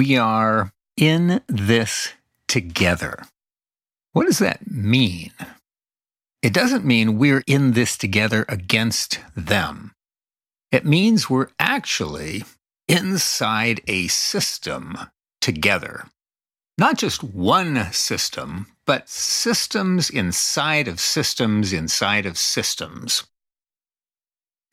We are in this together. What does that mean? It doesn't mean we're in this together against them. It means we're actually inside a system together. Not just one system, but systems inside of systems inside of systems.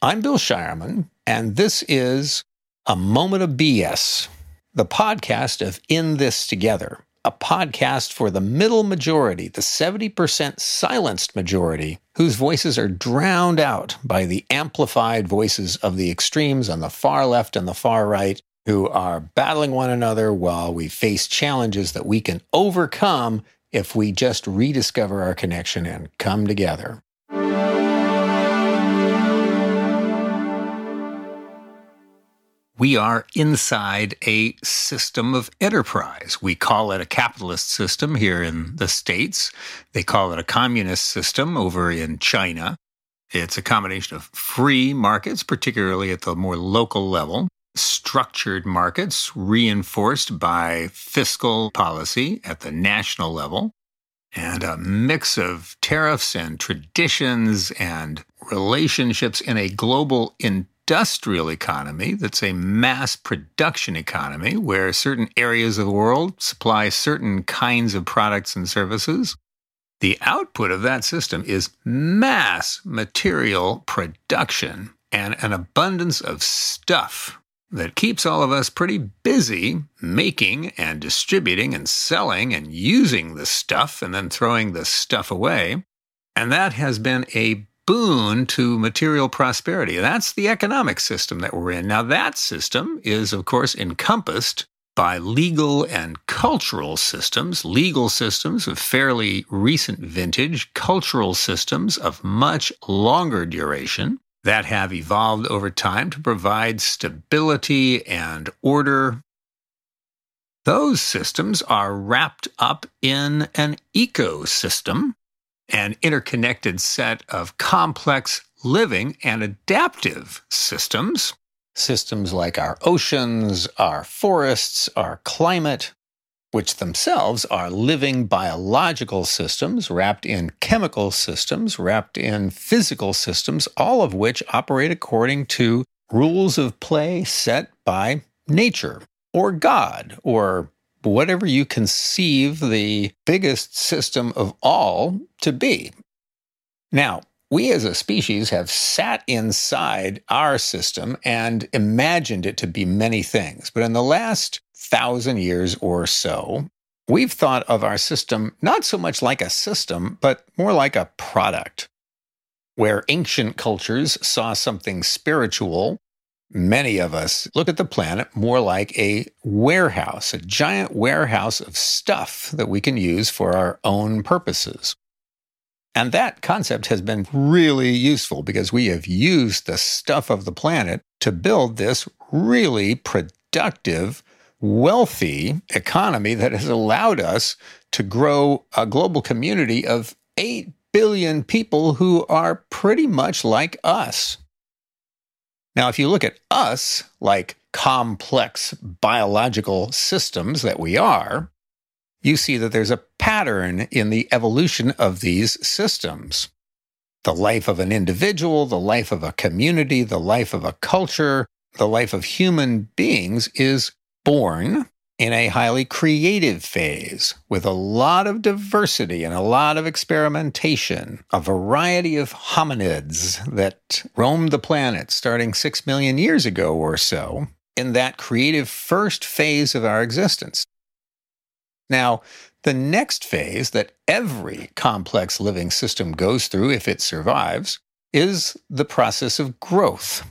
I'm Bill Shireman, and this is A Moment of BS, the podcast of In This Together, a podcast for the middle majority, the 70% silenced majority, whose voices are drowned out by the amplified voices of the extremes on the far left and the far right, who are battling one another while we face challenges that we can overcome if we just rediscover our connection and come together. We are inside a system of enterprise. We call it a capitalist system here in the States. They call it a communist system over in China. It's a combination of free markets, particularly at the more local level, structured markets reinforced by fiscal policy at the national level, and a mix of tariffs and traditions and relationships in a global industrial economy that's a mass production economy where certain areas of the world supply certain kinds of products and services. The output of that system is mass material production and an abundance of stuff that keeps all of us pretty busy making and distributing and selling and using the stuff and then throwing the stuff away. And that has been a boon to material prosperity. That's the economic system that we're in. Now, that system is, of course, encompassed by legal and cultural systems, legal systems of fairly recent vintage, cultural systems of much longer duration that have evolved over time to provide stability and order. Those systems are wrapped up in an ecosystem an interconnected set of complex living and adaptive systems. Systems like our oceans, our forests, our climate, which themselves are living biological systems wrapped in chemical systems, wrapped in physical systems, all of which operate according to rules of play set by nature or God or whatever you conceive the biggest system of all to be. Now, we as a species have sat inside our system and imagined it to be many things. But in the last thousand years or so, we've thought of our system not so much like a system, but more like a product. Where ancient cultures saw something spiritual many of us look at the planet more like a warehouse, a giant warehouse of stuff that we can use for our own purposes. And that concept has been really useful because we have used the stuff of the planet to build this really productive, wealthy economy that has allowed us to grow a global community of 8 billion people who are pretty much like us. Now, if you look at us like complex biological systems that we are, you see that there's a pattern in the evolution of these systems. The life of an individual, the life of a community, the life of a culture, the life of human beings is born in a highly creative phase with a lot of diversity and a lot of experimentation, a variety of hominids that roamed the planet starting six million years ago or so in that creative first phase of our existence. Now, the next phase that every complex living system goes through if it survives is the process of growth.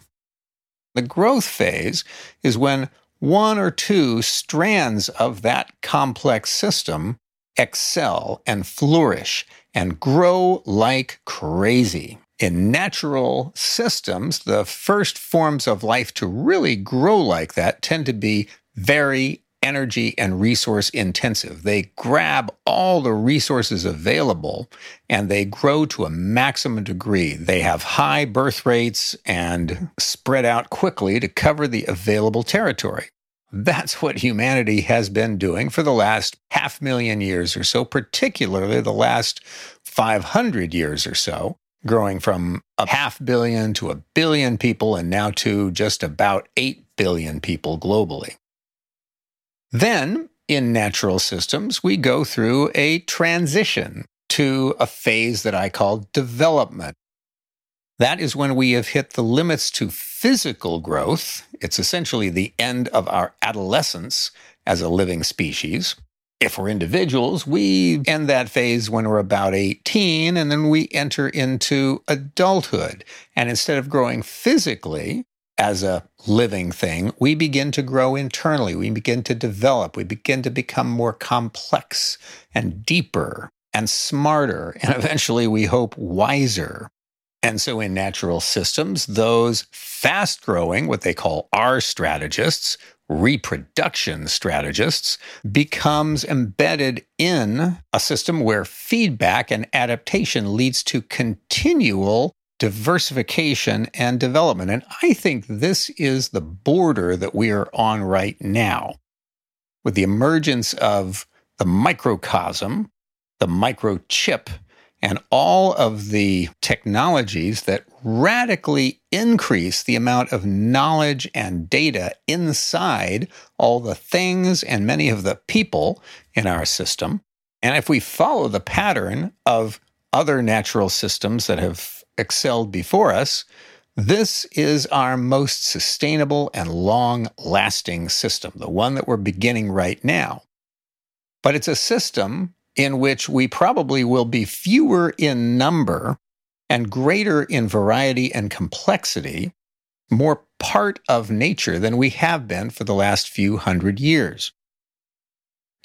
The growth phase is when one or two strands of that complex system excel and flourish and grow like crazy. In natural systems, the first forms of life to really grow like that tend to be very energy and resource intensive. They grab all the resources available and they grow to a maximum degree. They have high birth rates and spread out quickly to cover the available territory. That's what humanity has been doing for the last half million years or so, particularly the last 500 years or so, growing from a half billion to a billion people and now to just about 8 billion people globally. Then, in natural systems, we go through a transition to a phase that I call development. That is when we have hit the limits to physical growth. It's essentially the end of our adolescence as a living species. If we're individuals, we end that phase when we're about 18, and then we enter into adulthood. And instead of growing physically as a living thing, we begin to grow internally. We begin to develop. We begin to become more complex and deeper and smarter. And eventually, we hope, wiser. And so in natural systems, those fast growing, what they call R strategists, reproduction strategists, becomes embedded in a system where feedback and adaptation leads to continual diversification and development. And I think this is the border that we are on right now. With the emergence of the microcosm, the microchip, and all of the technologies that radically increase the amount of knowledge and data inside all the things and many of the people in our system. And if we follow the pattern of other natural systems that have excelled before us, this is our most sustainable and long lasting system, the one that we're beginning right now. But it's a system in which we probably will be fewer in number and greater in variety and complexity, more part of nature than we have been for the last few hundred years.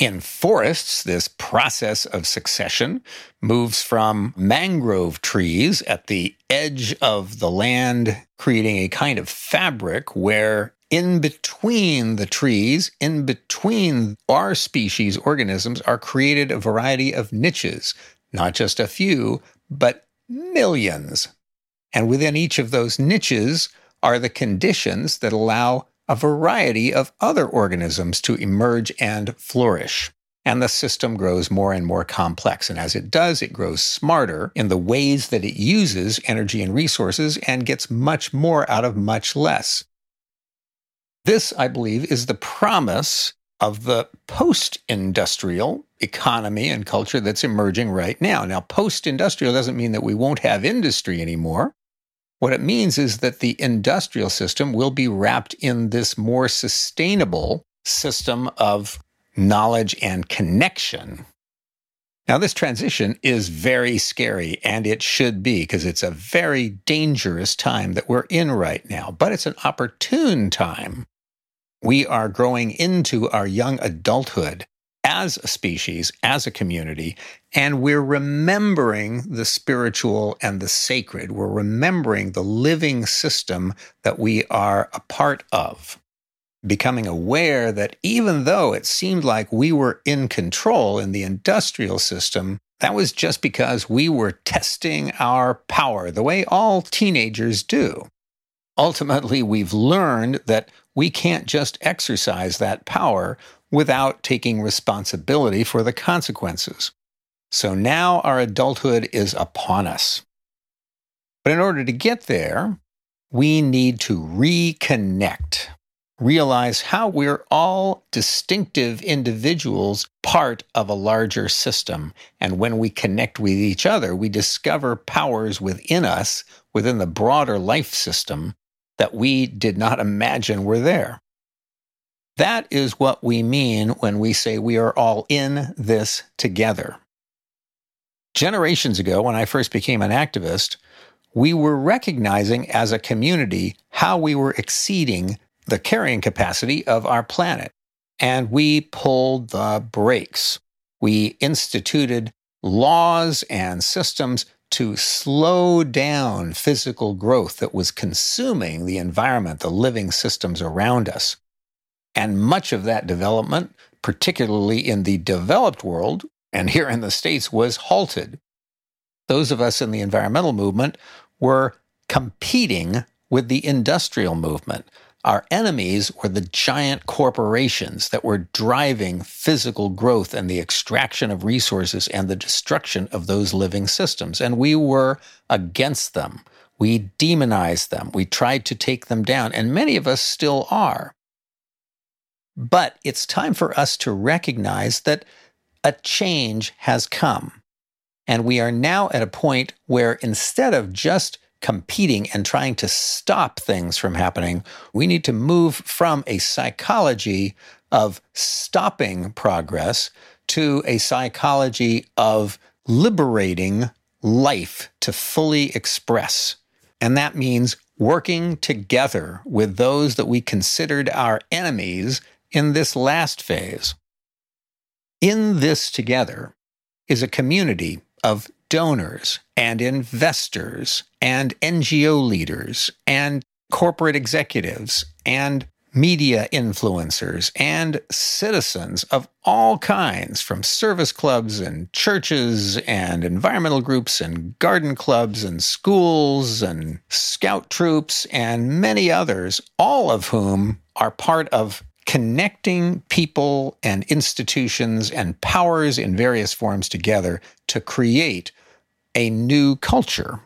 In forests, this process of succession moves from mangrove trees at the edge of the land, creating a kind of fabric where in between the trees, in between our species organisms, are created a variety of niches, not just a few, but millions. And within each of those niches are the conditions that allow a variety of other organisms to emerge and flourish. And the system grows more and more complex. And as it does, it grows smarter in the ways that it uses energy and resources and gets much more out of much less. This, I believe, is the promise of the post industrial economy and culture that's emerging right now. Now, post industrial doesn't mean that we won't have industry anymore. What it means is that the industrial system will be wrapped in this more sustainable system of knowledge and connection. Now, this transition is very scary, and it should be because it's a very dangerous time that we're in right now, but it's an opportune time we are growing into our young adulthood as a species, as a community, and we're remembering the spiritual and the sacred. We're remembering the living system that we are a part of. Becoming aware that even though it seemed like we were in control in the industrial system, that was just because we were testing our power the way all teenagers do. Ultimately, we've learned that we can't just exercise that power without taking responsibility for the consequences. So now our adulthood is upon us. But in order to get there, we need to reconnect, realize how we're all distinctive individuals, part of a larger system. And when we connect with each other, we discover powers within us, within the broader life system, that we did not imagine were there. That is what we mean when we say we are all in this together. Generations ago, when I first became an activist, we were recognizing as a community how we were exceeding the carrying capacity of our planet. And we pulled the brakes. We instituted laws and systems to slow down physical growth that was consuming the environment, the living systems around us. And much of that development, particularly in the developed world and here in the States, was halted. Those of us in the environmental movement were competing with the industrial movement. Our enemies were the giant corporations that were driving physical growth and the extraction of resources and the destruction of those living systems. And we were against them. We demonized them. We tried to take them down. And many of us still are. But it's time for us to recognize that a change has come. And we are now at a point where instead of just competing and trying to stop things from happening, we need to move from a psychology of stopping progress to a psychology of liberating life to fully express. And that means working together with those that we considered our enemies in this last phase. In this together is a community of donors and investors and NGO leaders and corporate executives and media influencers and citizens of all kinds from service clubs and churches and environmental groups and garden clubs and schools and scout troops and many others, all of whom are part of connecting people and institutions and powers in various forms together to create a new culture.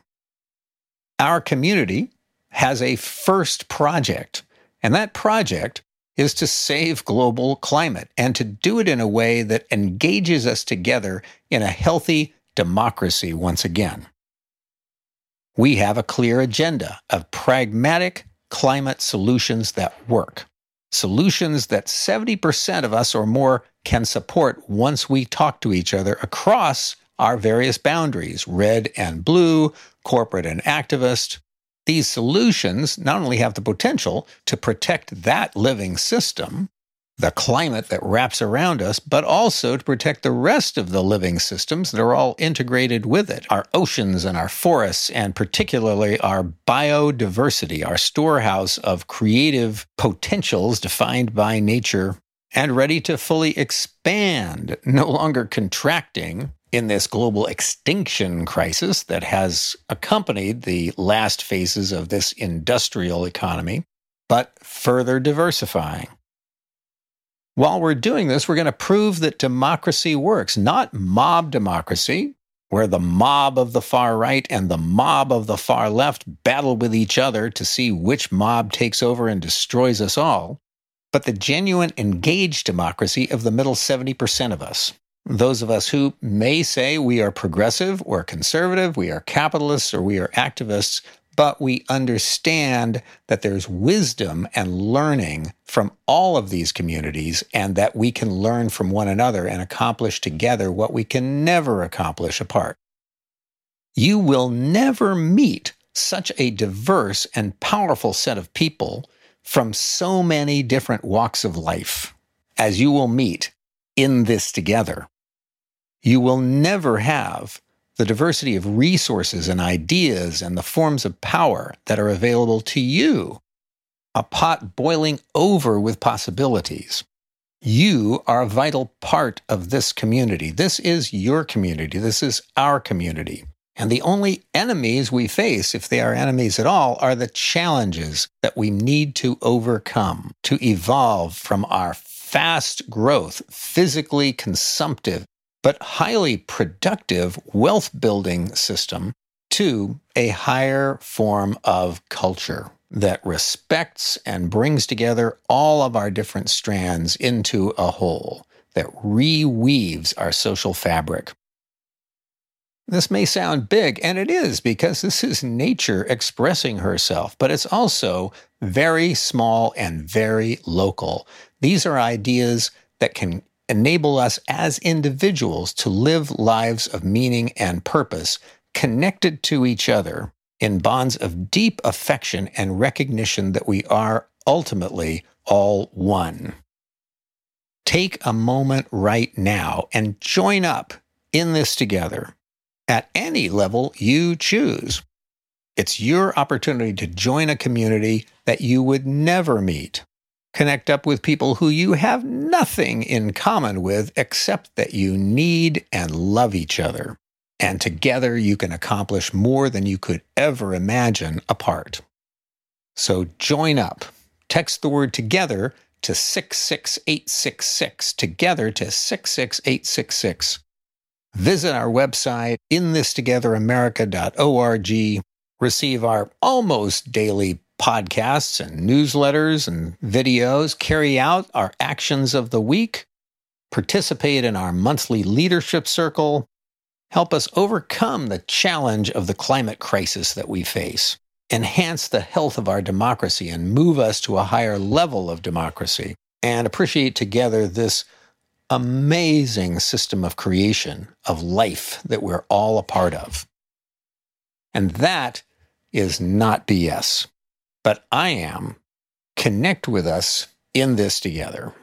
Our community has a first project, and that project is to save global climate and to do it in a way that engages us together in a healthy democracy once again. We have a clear agenda of pragmatic climate solutions that work, solutions that 70% of us or more can support once we talk to each other across our various boundaries red and blue, corporate and activist. These solutions not only have the potential to protect that living system, the climate that wraps around us, but also to protect the rest of the living systems that are all integrated with it our oceans and our forests, and particularly our biodiversity, our storehouse of creative potentials defined by nature and ready to fully expand, no longer contracting in this global extinction crisis that has accompanied the last phases of this industrial economy, but further diversifying. While we're doing this, we're going to prove that democracy works, not mob democracy, where the mob of the far right and the mob of the far left battle with each other to see which mob takes over and destroys us all, but the genuine engaged democracy of the middle 70% of us. Those of us who may say we are progressive or conservative, we are capitalists or we are activists, but we understand that there's wisdom and learning from all of these communities and that we can learn from one another and accomplish together what we can never accomplish apart. You will never meet such a diverse and powerful set of people from so many different walks of life as you will meet in this together you will never have the diversity of resources and ideas and the forms of power that are available to you. A pot boiling over with possibilities. You are a vital part of this community. This is your community. This is our community. And the only enemies we face, if they are enemies at all, are the challenges that we need to overcome to evolve from our fast growth, physically consumptive, but highly productive wealth building system to a higher form of culture that respects and brings together all of our different strands into a whole that reweaves our social fabric. This may sound big, and it is because this is nature expressing herself, but it's also very small and very local. These are ideas that can enable us as individuals to live lives of meaning and purpose connected to each other in bonds of deep affection and recognition that we are ultimately all one. Take a moment right now and join up in this together at any level you choose. It's your opportunity to join a community that you would never meet Connect up with people who you have nothing in common with except that you need and love each other. And together you can accomplish more than you could ever imagine apart. So join up Text the word together to 66866, together to 66866. Visit our website, inthistogetheramerica.org. Receive our almost daily podcasts and newsletters and videos. Carry out our actions of the week. Participate in our monthly leadership circle. Help us overcome the challenge of the climate crisis that we face. Enhance the health of our democracy and move us to a higher level of democracy. And appreciate together this amazing system of creation, of life that we're all a part of. And that is not BS. But I am. Connect with us in this together.